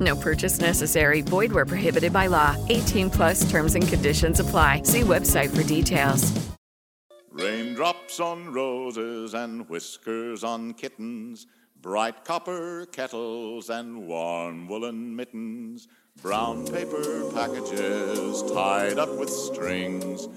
No purchase necessary. Void where prohibited by law. 18 plus terms and conditions apply. See website for details. Raindrops on roses and whiskers on kittens, bright copper kettles and warm woolen mittens, brown paper packages tied up with strings.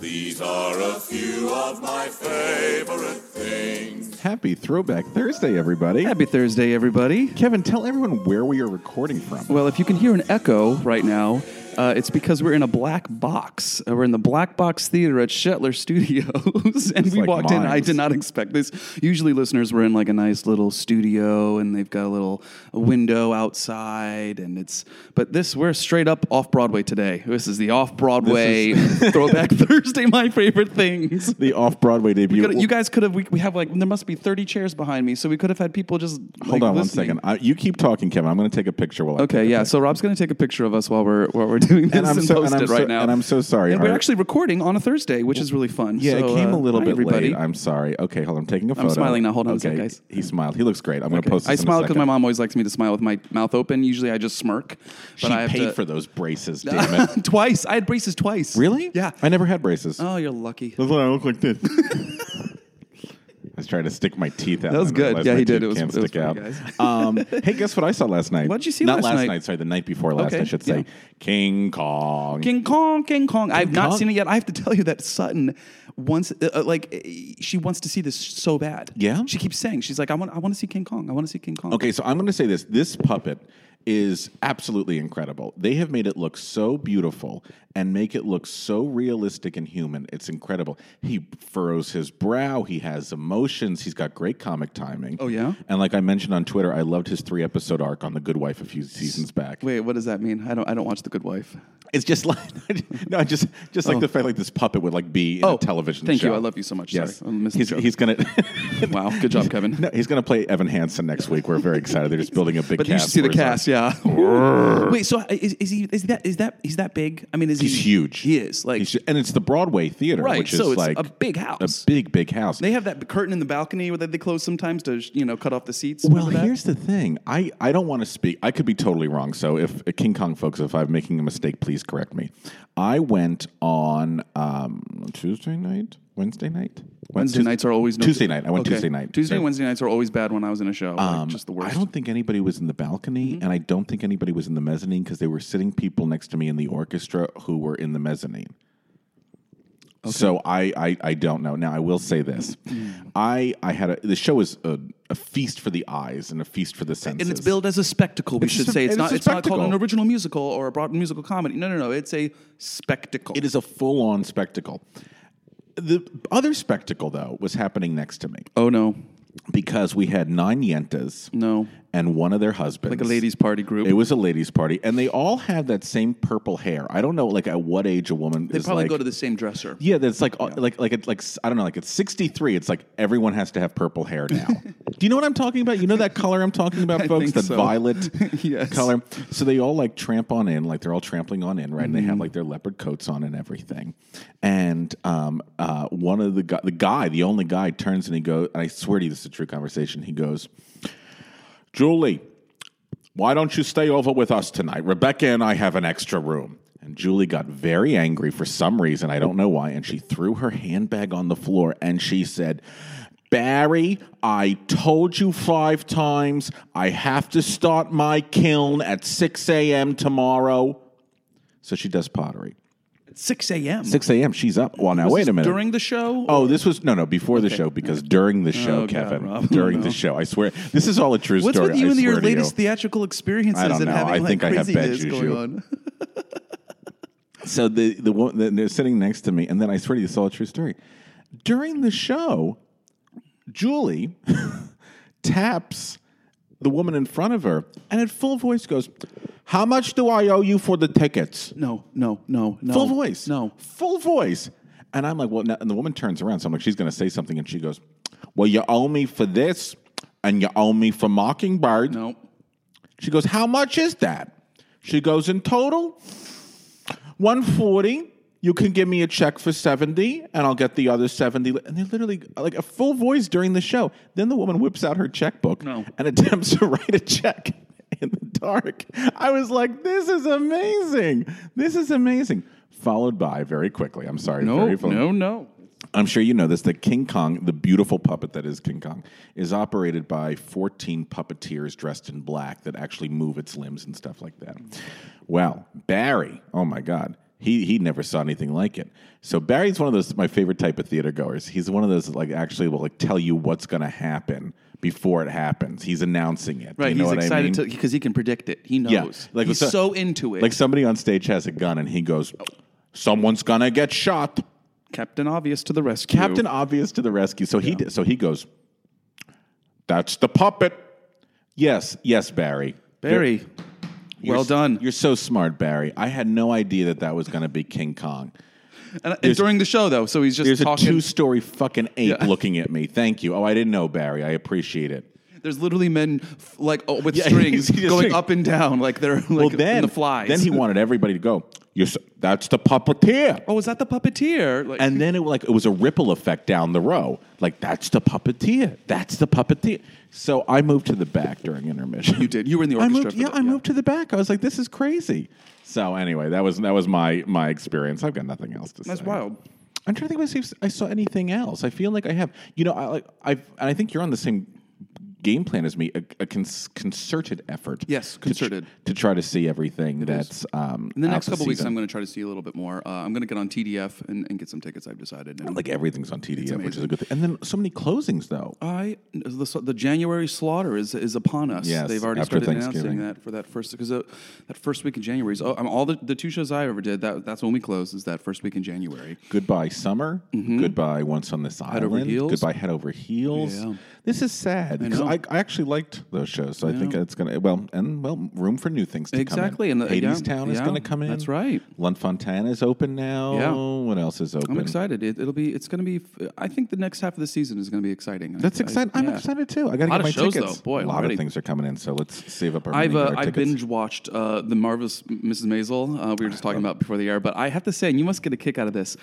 These are a few of my favorite things. Happy Throwback Thursday, everybody. Happy Thursday, everybody. Kevin, tell everyone where we are recording from. Well, if you can hear an echo right now, uh, it's because we're in a black box. Uh, we're in the Black Box Theater at Shetler Studios, and It's we like walked in. I did not expect this. Usually, listeners were in like a nice little studio, and they've got a little a window outside, and it's. But this, we're straight up off Broadway today. This is the off Broadway Throwback Thursday. My favorite things. The off Broadway debut. You guys could have. We, we have like there must be thirty chairs behind me, so we could have had people just. Hold like, on listening. one second. I, you keep talking, Kevin. I'm going to take a picture while I Okay, yeah. So Rob's going to take a picture of us while we're while we're doing this And and, I'm so- and I'm it so- right now. and I'm so sorry. And we're actually recording on a Thursday, which is really fun. Yeah, So, it came uh, a little hi, bit everybody. late. I'm sorry. Okay, hold on. I'm taking a photo. I'm smiling now. Hold on a okay. sec, guys. He smiled. He looks great. I'm going to post this I in a smile because my second. mom always likes me to smile with my mouth open. Usually, I just smirk. She But I have paid to, for those braces, damn it. twice. I had braces twice. really? Yeah. I never had braces. Oh, you're lucky. That's why I look like this. Was trying to stick my teeth out. That was good. Yeah, he did. It was- can't it was stick out. um, hey, guess what I saw last night? What'd you see Not last night? Sorry, the night before last. Okay, I should say. yeah. King Kong. King Kong, King Kong. I've not Kong? seen it yet. I have to tell you that Sutton wants, uh, uh, like, uh, she wants to see this so bad. Yeah? She keeps saying, she's like, I want, I want to see King Kong. I want to see King Kong. Okay, so I'm going to say this. This puppet is absolutely incredible. They have made it look so beautiful and make it look so realistic and human. It's incredible. He furrows his brow. He has emotions. He's got great comic timing. Oh, yeah? And like I mentioned on Twitter, I loved his three episode arc on The Good Wife a few seasons back. Wait, what does that mean? I don't, I don't watch The Good Wife. It's just like no, just just like Oh. the fact like this puppet would like be in Oh, a television. Show. Thank you. I love you so much. Yes, Sorry, I missed the he's, he's gonna. Wow, good job, Kevin. no, he's gonna play Evan Hansen next week. We're very excited. They're just building a big. But you should cast see the cast, arc. Yeah. Wait, so is, is he is that is that he's that big? I mean, is He's he huge. He is like He's- and it's the Broadway theater, Right, which is so it's like a big house. a big, big house. they have that curtain in the balcony where they they close sometimes to you know cut off the seats. well, Remember that? here's the thing. I, I don't want to speak. I could be totally wrong. So, if uh, King Kong folks, if I'm making a mistake, please correct me. I went on um, Tuesday night, Wednesday night. Wednesday nights are always no- Tuesday night. I went Okay. Tuesday night. Tuesday and Wednesday nights are always bad when I was in a show. like, Um, just the worst. I don't think anybody was in the balcony, and I don't think anybody was in the mezzanine because they were sitting people next to me in the orchestra who were in the mezzanine. So I, I I don't know. Now I will say this: I I had a the show is a, a feast for the eyes and a feast for the senses. and it's billed as a spectacle. We It's should a- say it's it's not. It's not called an original musical or a broad musical comedy. No, no, no. It's a spectacle. It is a full on spectacle. The other spectacle though was happening next to me. Oh no, because we had nine yentas. No. And one of their husbands, Like a ladies' party group. It was a ladies' party, and they all had that same purple hair. I don't know, like at what age a woman They probably like, go to the same dresser. Yeah, that's like uh, like like it's like I don't know, like it's sixty three. It's like everyone has to have purple hair now. Do you know what I'm talking about? You know that color I'm talking about, folks? That so. violet Yes. color. So they all like tramp on in, like they're all trampling on in, right? And they Mm-hmm. have like their leopard coats on and everything. And um, uh, one of the guy, the guy, the only guy, turns and he goes. And I swear to you, this is a true conversation. He goes, Julie, why don't you stay over with us tonight? Rebecca and I have an extra room. And Julie got very angry for some reason. I don't know why. And she threw her handbag on the floor and she said, Barry, I told you five times I have to start my kiln at 6 a.m. tomorrow. So she does pottery. 6 a.m. 6 a.m. She's up. Well, now Was wait this a minute. During the show? Oh, this was no, no, before the show because during the show, Oh, God, Kevin, Rob. during the show, I swear, this is all a true What's story. with you I and your swear to you. latest theatrical experiences I don't and know. having I like think I have bad going juju. on? So the the one the, they're sitting next to me, and then I swear to you, it's all a true story. During the show, Julie taps the woman in front of her, and in full voice goes, "How much do I owe you for the tickets?" No, no, no, no. Full voice. No. Full voice. And I'm like, well, and the woman turns around. So I'm like, she's going to say something. And she goes, well, you owe me for this and you owe me for Mockingbird. No. She goes, how much is that? She goes, in total, 140. You can give me a check for 70 and I'll get the other 70. And they're literally like a full voice during the show. Then the woman whips out her checkbook No. and attempts to write a check in the dark. I was like, this is amazing. This is amazing. Followed by very quickly. I'm sorry. No, very no, no. I'm sure you know this. That King Kong, the beautiful puppet that is King Kong, is operated by 14 puppeteers dressed in black that actually move its limbs and stuff like that. Well, Barry, oh my God, he he never saw anything like it. So Barry's one of those my favorite type of theater goers. He's one of those that, like actually will like tell you what's going to happen before it happens. He's announcing it. Right, You know he's what I excited mean? to because he can predict it. He knows. Yeah, like he's so- so into it. Like somebody on stage has a gun and he goes, "Someone's gonna get shot." Captain Obvious to the rescue. Captain Obvious to the rescue. So he did, so he goes, "That's the puppet." Yes, yes, Barry. Barry. You're well done. You're so smart, Barry. I had no idea that that was going to be King Kong. And, and during the show, though, so he's just There's talking. a two-story fucking ape Yeah. looking at me. Thank you. Oh, I didn't know, Barry. I appreciate it. There's literally men f- like oh, with Yeah, strings he's just going up and down, like they're like well, then in the flies. Then he wanted everybody to go. You're that's the puppeteer. Oh, is that the puppeteer? Like, And then it like it was a ripple effect down the row. Like that's the puppeteer. That's the puppeteer. So I moved to the back during intermission. You did. You were in the I orchestra moved, for yeah, that, I yeah. moved to the back. I was like, this is crazy. So anyway, that was that was my my experience. I've got nothing else to say. That's wild. I'm trying to think if I saw anything else. I feel like I have. You know, I like I've and I think you're on the same game plan is me. A, a cons- concerted effort. Yes, to tr- concerted. to, try to see everything that's um, In the next couple weeks. I'm going to try to see a little bit more. Uh, I'm going to get on TDF and, and get some tickets. I've decided. And like everything's on TDF, which is a good thing. And then so many closings though. I the, the January slaughter is is upon us. Yes, They've already started announcing that for that first because uh, that first week in January is oh, I mean, all the, the two shows I ever did. That that's when we closed. Is that first week in January? Goodbye Summer. Goodbye Once on This Mm-hmm. Head Over Island. Heels. Goodbye Head Over Heels. Yeah. This is sad because know. I, I actually liked those shows. So I think it's gonna well and well room for new things to Exactly, come in. and Hadestown is to come in. that's right. Lunt-Fontanne is open now. Yeah. What else is open? I'm excited. It, it'll be. It's going to be. I think the next half of the season is to be exciting. That's I- I- exciting. I'm yeah. excited too. I got to Lot get my of shows, tickets. though. Boy, a lot already. of things are coming in, so let's save up our I've uh, I binge watched uh, the marvelous Mrs. Maisel. Uh, we were just talking about before the air, but I have to say, and you must get a kick out of this.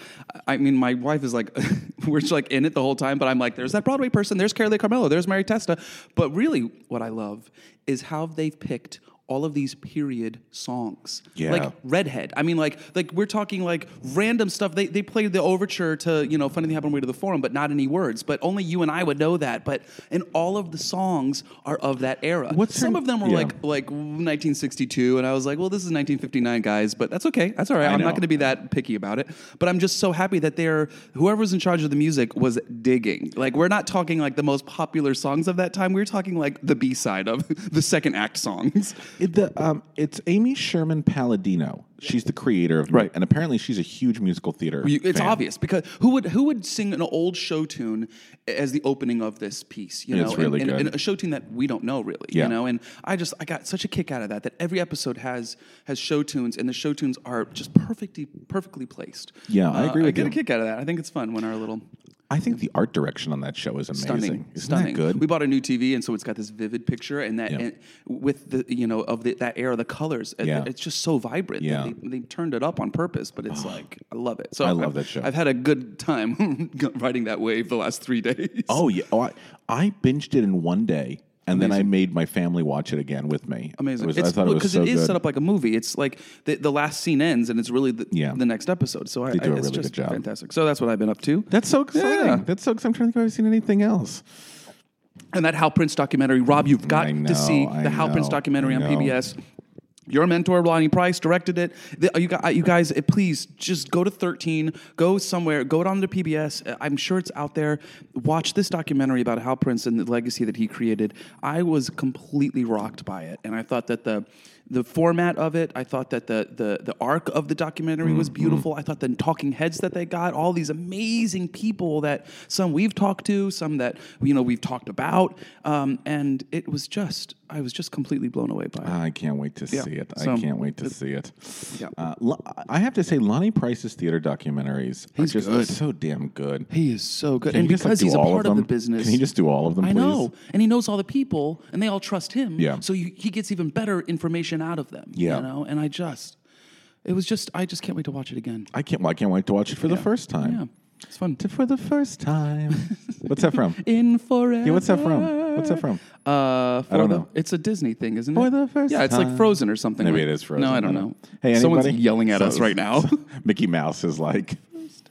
I I mean, my wife is like, we're just like in it the whole time, but I'm like, there's that Broadway person, there's Carolee Carmello, there's Mary Testa. But really, what I love is how they've picked all of these period songs. Yeah. Like Redhead. I mean, like, like we're talking like random stuff. They, they played the overture to, you know, Funny Thing Happened on the Way to the Forum, but not any words. But only you and I would know that. But and all of the songs are of that era. What's her- Some of them were yeah. like like 1962, and I was like, well, this is 1959, guys, but that's okay. That's all right. I I'm know. not going to be that picky about it. But I'm just so happy that they're whoever's in charge of the music was digging. Like we're not talking like the most popular songs of that time. We're talking like the B side of the second act songs. It, the, um, it's Amy Sherman Palladino. She's the creator of Right. and apparently she's a huge musical theater. You- It's fan. obvious because who would who would sing an old show tune as the opening of this piece? You know, It's really and, and- good. and a show tune that we don't know really. Yeah. You know, and I just I got such a kick out of that. That every episode has has show tunes, and the show tunes are just perfectly perfectly placed. Yeah, I agree I with get you. a kick out of that. I think it's fun when our little I think the art direction on that show is amazing. stunning, Isn't stunning. good? We bought a new TV, and so it's got this vivid picture, and that Yeah. and with the you know of the, that era, the colors. Yeah. it's just so vibrant. Yeah. They, they turned it up on purpose, but it's like I love it. So I love I've- that show. I've had a good time riding that wave the last three days. Oh yeah. Oh, I, I binged it in one day, and then I made my family watch it again with me. Amazing. It was, it's, I thought it was because so it is good. set up like a movie. It's like the, the last scene ends and it's really the, Yeah. the next episode. So I, They do I- a it's really just good job. fantastic. So that's what I've been up to. That's so exciting. Yeah. That's so exciting. I'm trying to think if I've seen anything else. And that Hal Prince documentary, Rob, you've mm, got I know, to see I the Hal Prince documentary I on know. PBS. Your mentor, Lonny Price, directed it. You, guys, you guys, eh, please just go to 13, go somewhere, go down to PBS. Uh, I'm sure it's out there. Watch this documentary about Hal Prince and the legacy that he created. I was completely rocked by it, and I thought that the the format of it, I thought that the the the arc of the documentary was Mm-hmm. beautiful. I thought the talking heads that they got, all these amazing people that some we've talked to, some that you know we've talked about, um, and it was just I was just completely blown away by it. I can't wait to Yeah. see it. So- I can't wait to see it. Yeah. Uh, I have to say, Lonny Price's theater documentaries are He's just good. so damn good. He is so good, Can and he just, like, because he's a all of part of, the business, Can he just do all of them, I know, and he knows all the people, and they all trust him. Yeah. So you, he gets even better information out of them. Yeah. You know, and I just, it was just, I just can't wait to watch it again. I can't. Well, I can't wait to watch it for the first time. Yeah, it's fun. To- For the first time. What's that from? In forever. Yeah, what's that from? What's that from? Uh, for don't the, know. It's a Disney thing, isn't it? For the first yeah, it's like. Frozen or something. Maybe like- it is Frozen. No, I don't know. Hey, someone's yelling at So- us right now. Mickey Mouse is like.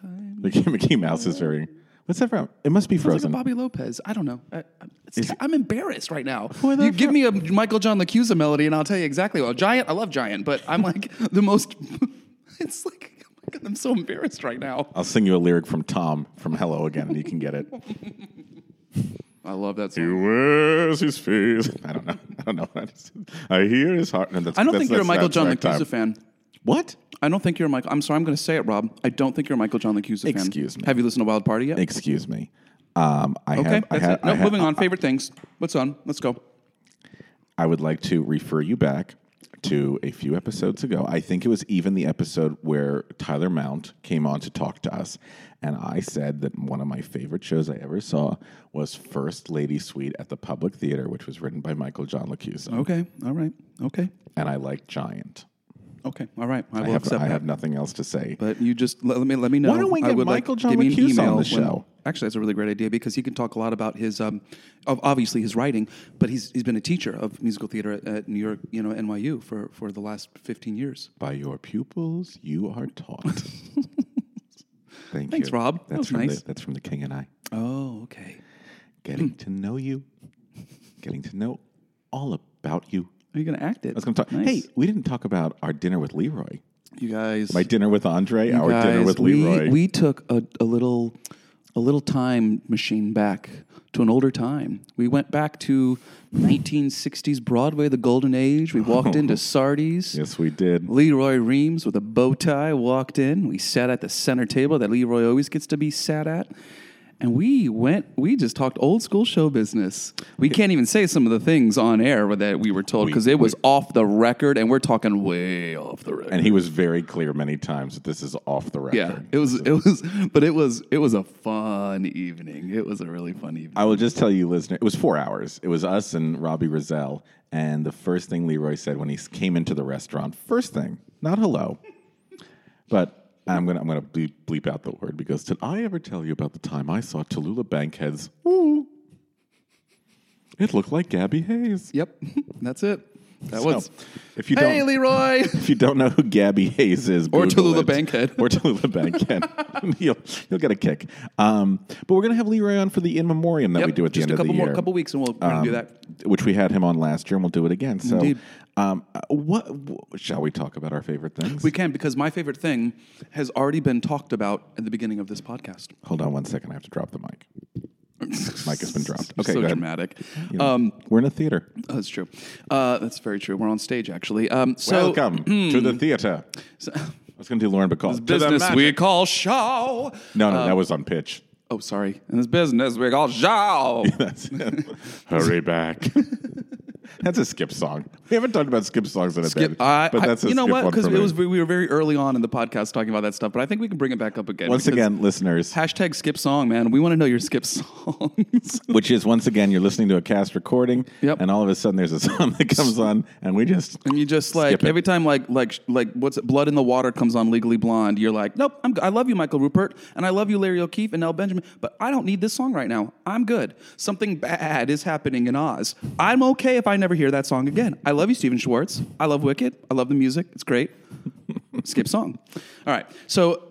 Mickey, Mickey Mouse is very. What's that from? It must be Sounds like a Frozen. Bobby Lopez. I don't know. I, I- it's, Is- I'm embarrassed right now. For the You give fir- me a Michael John LaChiusa melody, and I'll tell you exactly. Well, Giant, I love Giant, but I'm like the most. it's like oh my God, I'm so embarrassed right now. I'll sing you a lyric from Tom from Hello again, and you can get it. I love that He song. wears his face. I don't know. I don't know. I, just, I hear his heart. No, that's, I don't that's- think you're a that's Michael that John track LaChiusa time. fan. What? I don't think you're a Michael. I'm sorry. I'm going to say it, Rob. I don't think you're a Michael John LaChiusa fan. Excuse me. Have you listened to Wild Party yet? Excuse me. Um, I okay, have. I that's have, it. No, I have- moving on. Favorite things. What's on? Let's go. I would like to refer you back to a few episodes ago. I think it was even the episode where Tyler Mount came on to talk to us. And I said that one of my favorite shows I ever saw was First Lady Suite at the Public Theater, which was written by Michael John LaChiusa. Okay. All right. Okay. And I like Giant. Okay. All right. I I, have, accept I that. have nothing else to say. But you just let, let me let me know. Why don't we get Michael John give me an on email the when- show? Actually, that's a really great idea because he can talk a lot about his, um, of obviously his writing, but he's he's been a teacher of musical theater at, at New York, you know, NYU for for the last fifteen years. By your pupils, you are taught. Thank you. Thanks, you. Rob. That That's was from nice. the, that's from the King and I. Oh, okay. Getting to know you, getting to know all about you. Are you going to act it? I was going to talk. Nice. Hey, we didn't talk about our dinner with Lee Roy. you guys. My dinner with Andre, our dinner guys, with we- Lee Roy. We, took a, a little a little time machine back to an older time. We went back to 1960s Broadway, the golden age. We walked into Sardi's. yes, we did. Lee Roy Reams with a bow tie walked in. We sat at the center table that Lee Roy always gets to be sat at. And we went, we just talked old school show business. We can't even say some of the things on air that we were told because it was off the record, and we're talking way off the record. And he was very clear many times that this is off the record. yeah, it was, it was, but it was, it was a fun evening. It was a really fun evening. I will just tell you, listener, it was four hours. It was us and Robbie Rozelle. And the first thing Lee Roy said when he came into the restaurant, first thing, not hello, but I'm gonna I'm gonna bleep, bleep out the word because did I ever tell you about the time I saw Tallulah Bankhead's? Ooh, it looked like Gabby Hayes. Yep, that's it. That So, was. if you don't Lee Roy. if you don't know who Gabby Hayes is, Or Google Tallulah it. Bankhead. or Tallulah Bankhead, you'll you'll get a kick. Um, but we're gonna have Lee Roy on for the in memoriam that Yep, we do at the end a of the couple year. more, couple weeks, and we'll, gonna do Um, that. which we had him on last year, and we'll do it again. So, Indeed. um, uh, what, shall we talk about our favorite things? We can because my favorite thing has already been talked about at the beginning of this podcast. Hold on one second. I have to drop the mic. Mic has been dropped. Okay, so dramatic. You know, Um, we're in a theater. that's true. Uh, that's very true. We're on stage actually. Um, so, Welcome to the theater. so- I was going to do Lauren Bacall. To the business magic. we call show. No, no, that was on pitch. Oh, sorry. In this business we call show. That's it. Hurry back. That's a skip song. We haven't talked about skip songs in a Skip. bit, I, but that's a you know what? Because it me. was we were very early on in the podcast talking about that stuff, but I think we can bring it back up again. Once again, listeners, hashtag skip song, man. We want to know your skip songs. which is once again you're listening to a cast recording, Yep. and all of a sudden there's a song that comes on, and we just And you just like every time like like like what's it, Blood in the Water comes on Legally Blonde, you're like, nope, I'm, I love you, Michael Rupert, and I love you, Larry O'Keefe and Nell Benjamin, but I don't need this song right now. I'm good. Something bad is happening in Oz. I'm okay if I never hear that song again. I love you, Stephen Schwartz. I love Wicked. I love the music. It's great. Skip song. All right. So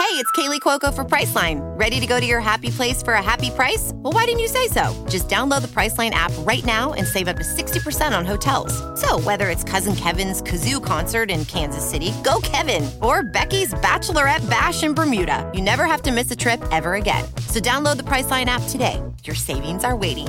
Hey, it's Kaley Cuoco for Priceline. Ready to go to your happy place for a happy price? Well, why didn't you say so? Just download the Priceline app right now and save up to 60% on hotels. So, whether it's Cousin Kevin's Kazoo concert in Kansas City, go Kevin, or Becky's Bachelorette Bash in Bermuda, you never have to miss a trip ever again. So, download the Priceline app today. Your savings are waiting.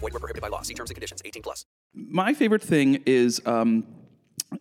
Void were prohibited by law. See terms and conditions. 18 plus. my favorite thing is um,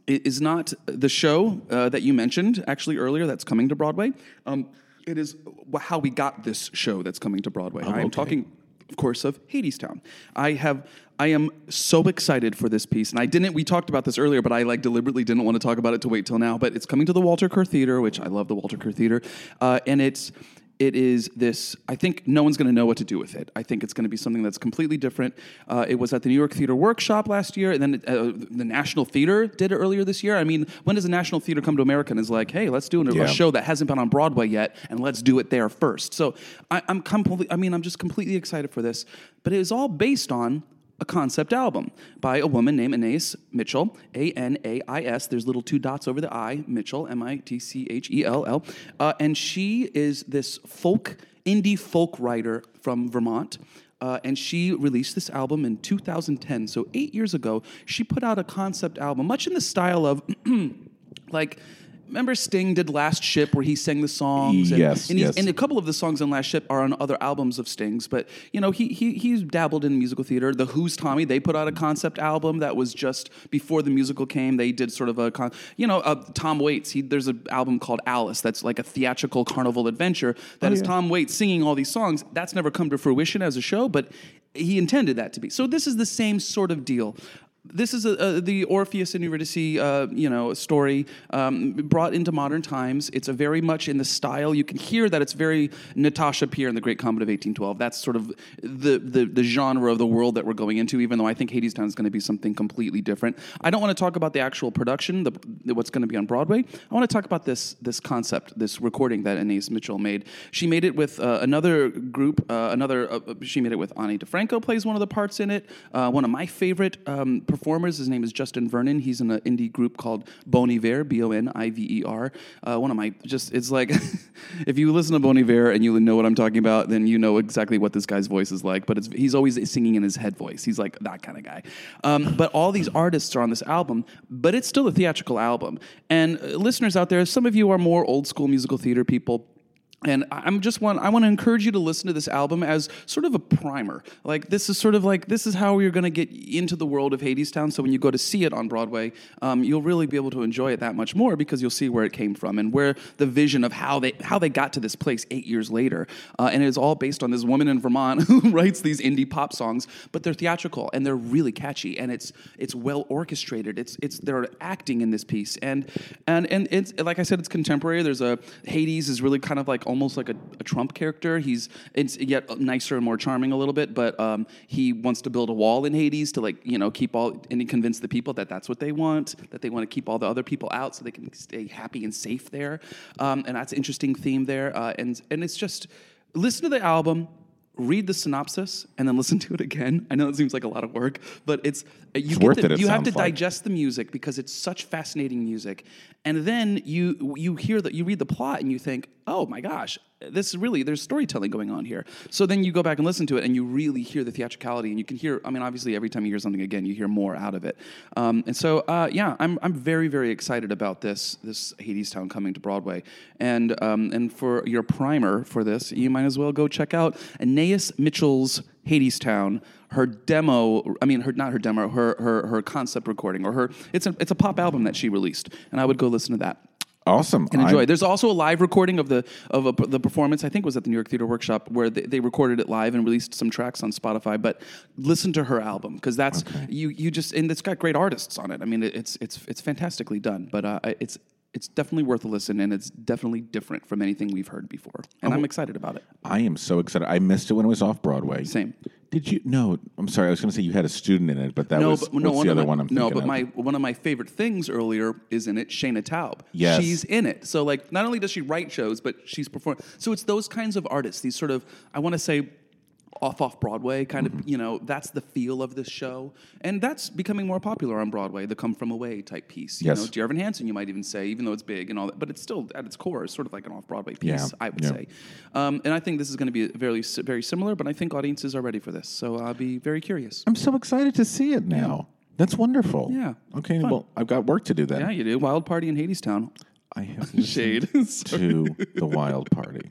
is not the show uh, that you mentioned actually earlier that's coming to Broadway. Um, it is how we got this show that's coming to Broadway. I am okay. talking, of course, of Hadestown. I have. I am so excited for this piece, and I didn't. We talked about this earlier, but I like deliberately didn't want to talk about it to wait till now. But it's coming to the Walter Kerr Theater, which I love the Walter Kerr Theater, uh, and it's it is this i think no one's going to know what to do with it. I think it's going to be something that's completely different. Uh, it was at the new york theater workshop last year and then uh, the national theater did it earlier this year. I mean when does a national theater come to america and is like hey let's do a, Yeah. a show that hasn't been on broadway yet and let's do it there first? So I, i'm completely i mean i'm just completely excited for this. But it is all based on a concept album by a woman named Anais Mitchell, A N A I S. There's little two dots over the I, Mitchell, M I T C H E L L. Uh, and she is this folk, indie folk writer from Vermont. Uh, and she released this album in 2010. So, eight years ago, she put out a concept album, much in the style of like. Remember Sting did Last Ship where he sang the songs? And, Yes, and, he's- yes. and a couple of the songs on Last Ship are on other albums of Sting's, but you know he he he's dabbled in musical theater. The Who's Tommy they put out a concept album that was just before the musical came. They did sort of a con- you know uh, Tom Waits. He there's an album called Alice that's like a theatrical carnival adventure that is Tom Waits singing all these songs. That's never come to fruition as a show, but he intended that to be. So this is the same sort of deal this is a, a, the Orpheus and Eurydice, uh, you know, story um, brought into modern times. It's a very much in the style. You can hear that it's very Natasha Pierre in The Great Comet of 1812. That's sort of the, the the genre of the world that we're going into. Even though I think Hadestown is going to be something completely different. I don't want to talk about the actual production, the, what's going to be on Broadway. I want to talk about this this concept, this recording that Anais Mitchell made. She made it with uh, another group. Uh, another uh, she made it with Ani DiFranco plays one of the parts in it. Uh, one of my favorite um, performers. His name is Justin Vernon. He's in an indie group called Bon Iver, B O N I V E R. Uh, one of my just it's like if you listen to Bon Iver and you know what I'm talking about, then you know exactly what this guy's voice is like. But he's always singing in his head voice. He's like that kind of guy. Um, but all these artists are on this album, but it's still a theatrical album. And uh, listeners out there, some of you are more old school musical theater people. And I'm just one. I want to encourage you to listen to this album as sort of a primer. Like this is sort of like this is how you're going to get into the world of Hadestown. So when you go to see it on Broadway, um, you'll really be able to enjoy it that much more because you'll see where it came from and where the vision of how they how they got to this place eight years later. Uh, and it is all based on this woman in Vermont who writes these indie pop songs, but they're theatrical and they're really catchy and it's it's well orchestrated. It's it's they're acting in this piece and and and it's like I said, it's contemporary. There's a Hades is really kind of like almost like a, a Trump character. He's it's yet nicer and more charming a little bit, but um, he wants to build a wall in Hades to like you know keep all and convince the people that that's what they want, that they want to keep all the other people out so they can stay happy and safe there. Um, and that's an interesting theme there. Uh, and and it's just listen to the album. Read the synopsis and then listen to it again. I know it seems like a lot of work, but it's uh, you It's get worth to- it, it you have to digest the music because it's such fascinating music, and then you you hear that you read the plot and you think, oh my gosh, this is really there's storytelling going on here. So then you go back and listen to it, and you really hear the theatricality, and you can hear. I mean, obviously, every time you hear something again, you hear more out of it. Um, and so, uh, yeah, I'm I'm very very excited about this this Hadestown coming to Broadway, and um, and for your primer for this, you might as well go check out Anais Mitchell's Hadestown. Her demo, I mean, her not her demo, her her her concept recording, or her it's a it's a pop album that she released, and I would go listen to that Awesome. and enjoy. I-. There's also a live recording of the of a, the performance. I think it was at the New York Theater Workshop where they, they recorded it live and released some tracks on Spotify. But listen to her album because that's you you just and it's got great artists on it. I mean, it's it's it's fantastically done. But uh, it's it's definitely worth a listen and it's definitely different from anything we've heard before. And I'm excited about it. I am so excited. I missed it when it was off Broadway. Same. Did you? No, I'm sorry. I was going to say you had a student in it, but that no, was but what's no, the one other my, one I'm no, but of? my one of my favorite things earlier is in it. Shaina Taub. Yes. she's in it. So like, not only does she write shows, but she's performing. So it's those kinds of artists. These sort of, I want to say, off off Broadway kind Mm-hmm. of. You know, that's the feel of this show, and that's becoming more popular on Broadway. The come from away type piece. You Yes. know, Dear Evan Hansen, you might even say, even though it's big and all that, but it's still at its core is sort of like an off Broadway piece. Yeah, I would yeah. say, um, and I think this is going to be very very similar. But I think audiences are ready for this, so I'll be very curious. I'm so excited to see it now. That's wonderful. Yeah. Okay. Fun. Well, I've got work to do then. Yeah, you do. Wild Party in Hadestown. I have Shade. to the Wild Party.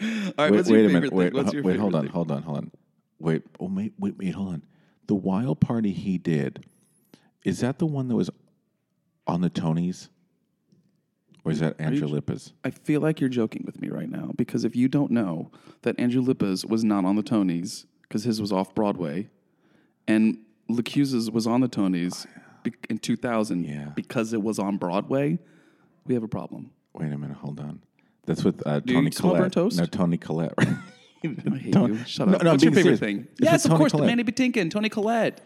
All right, wait, what's wait your a minute. Wait, What's your wait. Hold on. thing? Hold on. Hold on. Wait. Oh, wait. Wait. Wait. Hold on. The Wild Party he did. Is that the one that was on the Tonys? Or is that Andrew Lippa's? I feel like you're joking with me right now because if you don't know that Andrew Lippa's was not on the Tonys because his was off Broadway, and LaChiusa's was on the Tonys oh, be- in 2000 Yeah. because it was on Broadway, we have a problem. Wait a minute. Hold on. That's with uh, Do you Tony small Collette. burnt toast? No, Toni Collette. I hate Tony- you. Shut No, up. no, I'm What's your being favorite serious. thing? It's yes, with of course. Collette. Mandy Patinkin, Toni Collette,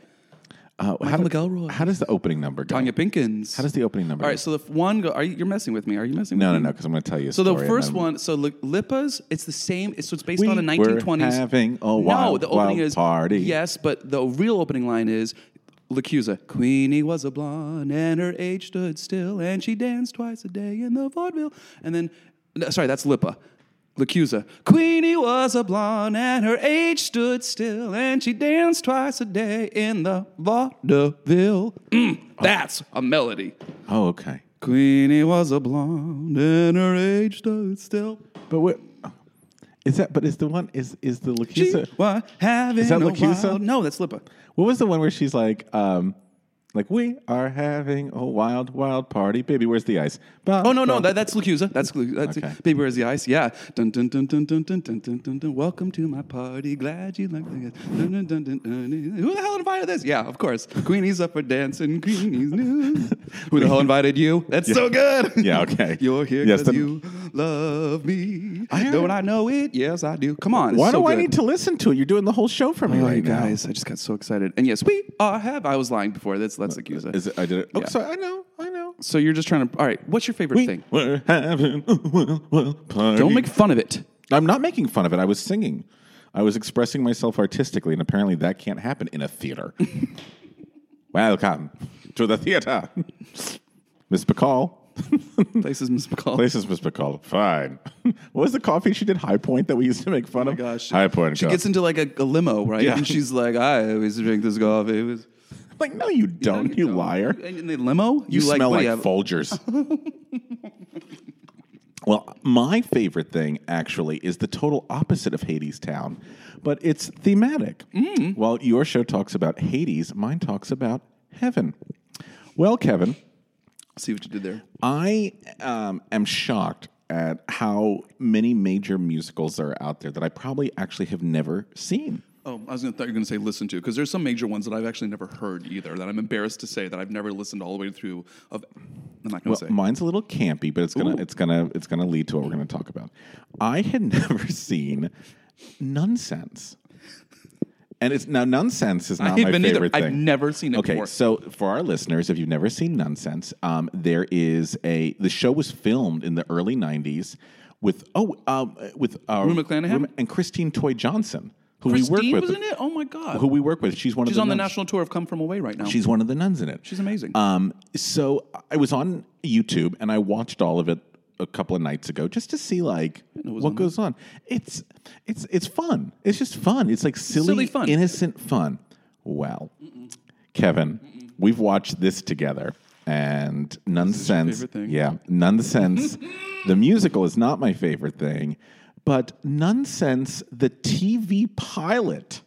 Uh, how, Michael do- McElroy. how does the opening number go? Tonya Pinkins. How does the opening number All go? so the f- one go. Are you, you're messing with me? Are you messing no, with no, me? no, because I'm going to tell you a So the story and first then- one, so Li- Lippa's, it's the same. It's, so it's based We on the were 1920s. having a no, wild, the opening wild is party. Yes, but the real opening line is LaChiusa. Queenie was a blonde, and her age stood still, and she danced twice a day in the vaudeville. And then, no, sorry, that's Lippa. LaChiusa. Queenie was a blonde, and her age stood still, and she danced twice a day in the vaudeville. Mm, that's a melody. Oh, okay. Queenie was a blonde, and her age stood still. But what is that? But is the one is is the She LaChiusa? was having Is that LaChiusa? No, that's Lippa. What was the one where she's like, um, like we are having a wild, wild party, baby? Where's the ice? Oh no, no, that, that's LaChiusa. That's, that's Okay. Baby, where's the ice? Yeah. Dun dun dun dun dun dun dun dun dun. dun. Welcome to my party. Glad you like the. Dun, dun, dun, dun, dun. Who the hell invited this? Yeah, of course. Queenie's up for dancing. Queenie's new. Who the hell invited you? That's so good. Yeah, okay. You're here Yes, the- you love me. I Don't I know it? Yes, I do. Come on. Why so do I good. need to listen to it? You're doing the whole show for me Oh, right you now. guys, I just got so excited. And yes, we are have. I was lying before. That's that's LaChiusa. Is it, I did it. Oh, Yeah. sorry. I know. I know. So you're just trying to. All right. What's your favorite thing? We're having a wild, wild party. Don't make fun of it. I'm not making fun of it. I was singing. I was expressing myself artistically, and apparently that can't happen in a theater. Welcome to the theater, Miss Bacall. Places Miss McCall. Places Miss Bacall. Fine. what was the coffee she did? High Point that we used to make fun oh of. Oh Gosh, High Point. She gets into like a, a limo, right? Yeah. And she's like, "I always drink this coffee." It was, like, no, you don't. You, liar. In the limo, You, smell what like do have? Folgers. well, my favorite thing actually is the total opposite of Hadestown, but it's thematic. Mm. While your show talks about Hades, mine talks about heaven. Well, Kevin, See what you did there. I um, am shocked at how many major musicals are out there that I probably actually have never seen. Oh, I was gonna thought you were gonna say listen to because there's some major ones that I've actually never heard either. That I'm embarrassed to say that I've never listened all the way through. Of I'm not gonna Well, say. mine's a little campy, but it's gonna Ooh. it's gonna it's gonna lead to what we're gonna talk about. I had never seen Nunsense, and it's now Nunsense is not my haven't either. favorite I've never seen it Okay, before. so for our listeners, if you've never seen Nunsense, um, there is a the show was filmed in the early '90s with oh um, with uh, Rue McClanahan? and Christine Toy Johnson, who Christine we work with. was in it. Oh my god. Who we work with? She's one She's of the on the nuns. national tour of Come From Away right now. She's one of the nuns in it. She's amazing. Um, so I was on YouTube and I watched all of it a couple of nights ago just to see like what on goes on. It's it's it's fun. It's just fun. It's like silly, Silly fun. innocent fun. Well, Kevin, we've watched this together, and Nunsense. favorite thing. Yeah, Nunsense. the musical is not my favorite thing, but Nunsense. The TV pilot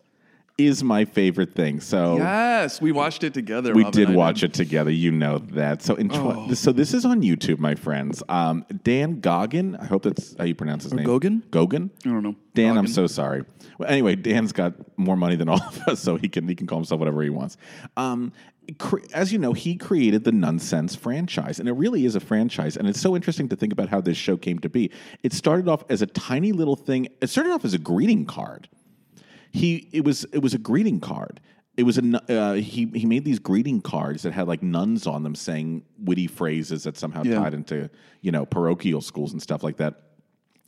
is my favorite thing. So Yes, we watched it together. we Rob did watch it together. You know that. So in tw- Oh. so this is on YouTube, my friends. Um, Dan Goggin. I hope that's how you pronounce his name. Goggin? Goggin. I don't know. Dan, I'm so sorry. Well, anyway, Dan's got more money than all of us, so he can he can call himself whatever he wants. Um, as you know, he created the Nunsense franchise, and it really is a franchise. And it's so interesting to think about how this show came to be. It started off as a tiny little thing. It started off as a greeting card he it was it was a greeting card. It was a uh, he he made these greeting cards that had like nuns on them saying witty phrases that somehow Yeah. tied into you know parochial schools and stuff like that.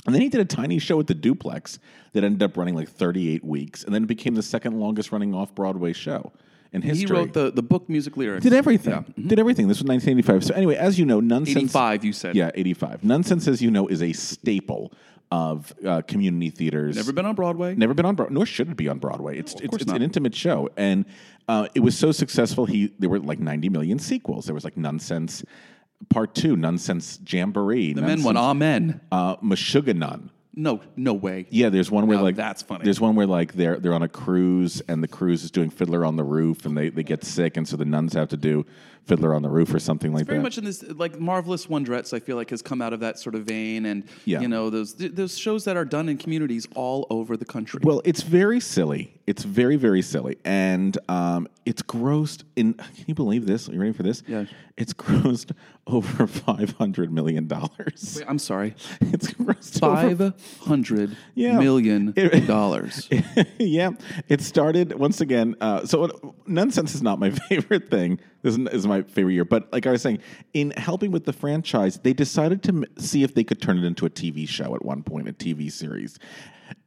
And then he did a tiny show at the Duplex that ended up running like 38 weeks, and then it became the second longest running off Broadway show He history. wrote the, the book music lyrics. did everything. Yeah. Mm-hmm. Did everything. This was 1985. So anyway, as you know, Nunsense. 85, you said. Yeah, 85. Nunsense, as you know, is a staple of uh, community theaters. Never been on Broadway. Never been on Broadway, nor should it be on Broadway. It's it's, course it's not. an intimate show, and uh, it was so successful. He there were like ninety million sequels. There was like Nunsense Part Two, Nunsense Jamboree, The men went, Amen. uh, Meshuggah Nun. No, no way. Yeah, there's one where Now like that's funny. There's one where like they're they're on a cruise and the cruise is doing Fiddler on the Roof and they, they get sick and so the nuns have to do Fiddler on the Roof or something like Very that. much in this, like Marvelous Wonderettes, I feel like has come out of that sort of vein, and Yeah. you know those those shows that are done in communities all over the country. Well, it's very silly. It's very, very silly, and um, it's grossed. In can you believe this? Are you ready for this? Yeah. It's grossed over five hundred million dollars. I'm sorry, It's grossed over five hundred Yeah. million It- dollars. yeah, it started once again. Uh, so it, Nunsense is not my favorite thing. This is, my favorite year, but like I was saying, in helping with the franchise, they decided to m- see if they could turn it into a TV show at one point, a TV series,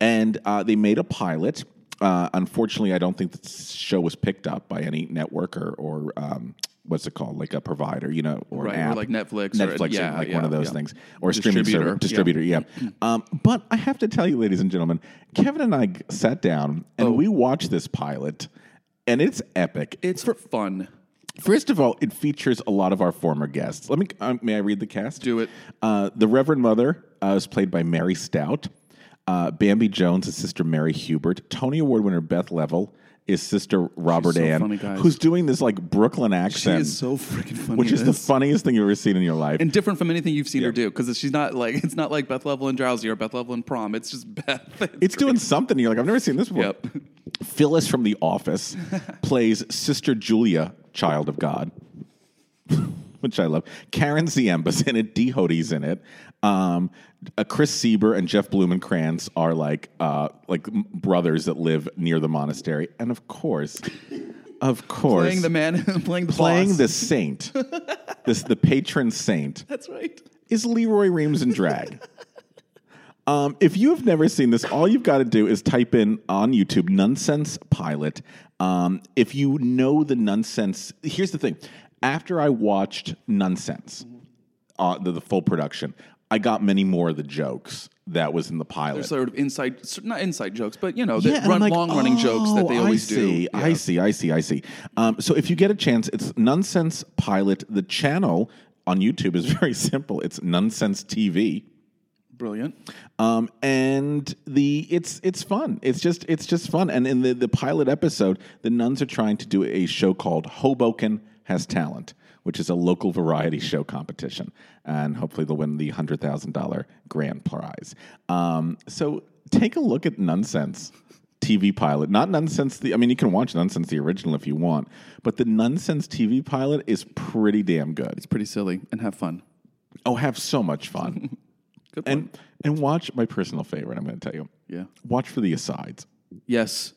and uh, they made a pilot. Uh, unfortunately, I don't think the show was picked up by any network or, or um, what's it called, like a provider, you know, or Right, an or app. like Netflix or- Netflix, yeah, like yeah, one of those yeah. things, or streaming Distributor, service, distributor, yeah. Um, but I have to tell you, ladies and gentlemen, Kevin and I sat down and Oh. we watched this pilot, and it's epic. It's for fun. First of all, it features a lot of our former guests. Let me. Uh, may I read the cast? Do it. Uh, the Reverend Mother uh, is played by Mary Stout. Uh, Bambi Jones is Sister Mary Hubert. Tony Award winner Beth Leavel is Sister Robert so Ann, funny, who's doing this like Brooklyn accent. She is so freaking funny. which is the funniest thing you've ever seen in your life. and different from anything you've seen Yeah. her do because she's not like it's not like Beth Leavel and Drowsy or Beth Leavel and Prom. It's just Beth. it's doing something. You're like, I've never seen this before. Yep. Phyllis from The Office plays Sister Julia, child of God, which I love. Karen Ziemba's in it. Dee Hoty's in it. Um, uh, Chris Sieber and Jeff Blumenkrantz are like uh, like brothers that live near the monastery, and of course, of course, playing the man, playing the playing boss. the saint, this the patron saint That's right. is Lee Roy Reams in drag. Um, if you have never seen this, all you've got to do is type in on YouTube "Nunsense pilot." Um, if you know the Nunsense, here's the thing: after I watched Nunsense, uh, the, the full production, I got many more of the jokes that was in the pilot. There's sort of inside, not inside jokes, but you know, the Yeah, run, like, long-running jokes that they "Oh, always I see, do. I see, I see, I see. Um, so if you get a chance, it's Nunsense Pilot. The channel on YouTube is very simple. It's Nunsense TV. Brilliant. Um, and the it's it's fun. It's just it's just fun. And in the, the pilot episode, the nuns are trying to do a show called Hoboken Has Talent, which is a local variety show competition, and hopefully they'll win the hundred thousand dollar grand prize. Um, so take a look at Nunsense. TV pilot, not Nunsense. The I mean, you can watch Nunsense the original if you want, but the Nunsense TV pilot is pretty damn good. It's pretty silly and have fun. Oh, have so much fun. Good and and watch my personal favorite. I'm going to tell you. Yeah. Watch for the asides. Yes.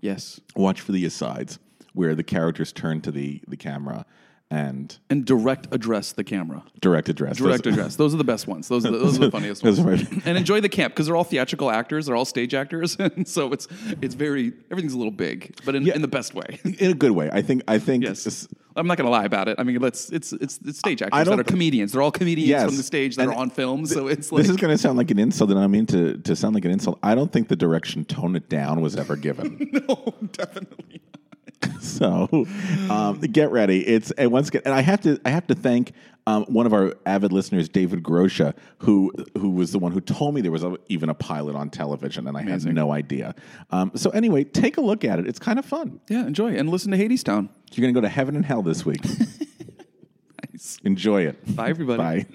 Yes. Watch for the asides where the characters turn to the the camera and And direct address the camera. direct address. Direct Those- address. Those are the best ones. Those are the, those are the funniest ones. and enjoy the camp because they're all theatrical actors. They're all stage actors, and so it's it's very everything's a little big, but in, Yeah. in the best way. in a good way. I think. I think. Yes. I'm not going to lie about it. I mean, let's it's it's, it's stage actors that are comedians. They're all comedians Yes. from the stage that And are on film. So it's like this is going to sound like an insult, and I mean to, to sound like an insult. I don't think the direction "tone it down" was ever given. no, definitely. so um, get ready. It's and once again, and I have to I have to thank um, one of our avid listeners, David Grosha, who who was the one who told me there was a, even a pilot on television, and I had no idea. Um, so anyway, take a look at it. It's kind of fun. Yeah, enjoy and listen to Hadestown. You're going to go to heaven and hell this week. nice. Enjoy it. Bye, everybody. Bye.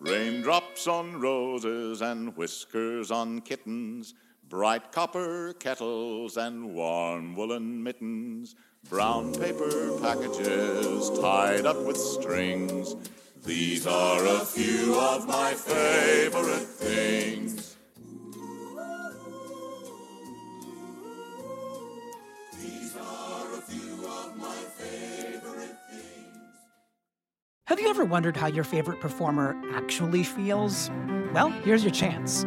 Raindrops on roses and whiskers on kittens, bright copper kettles and warm woolen mittens, brown paper packages tied up with strings. These are a few of my favorite things. These are a few of my favorite things. Have you ever wondered how your favorite performer actually feels? Well, here's your chance.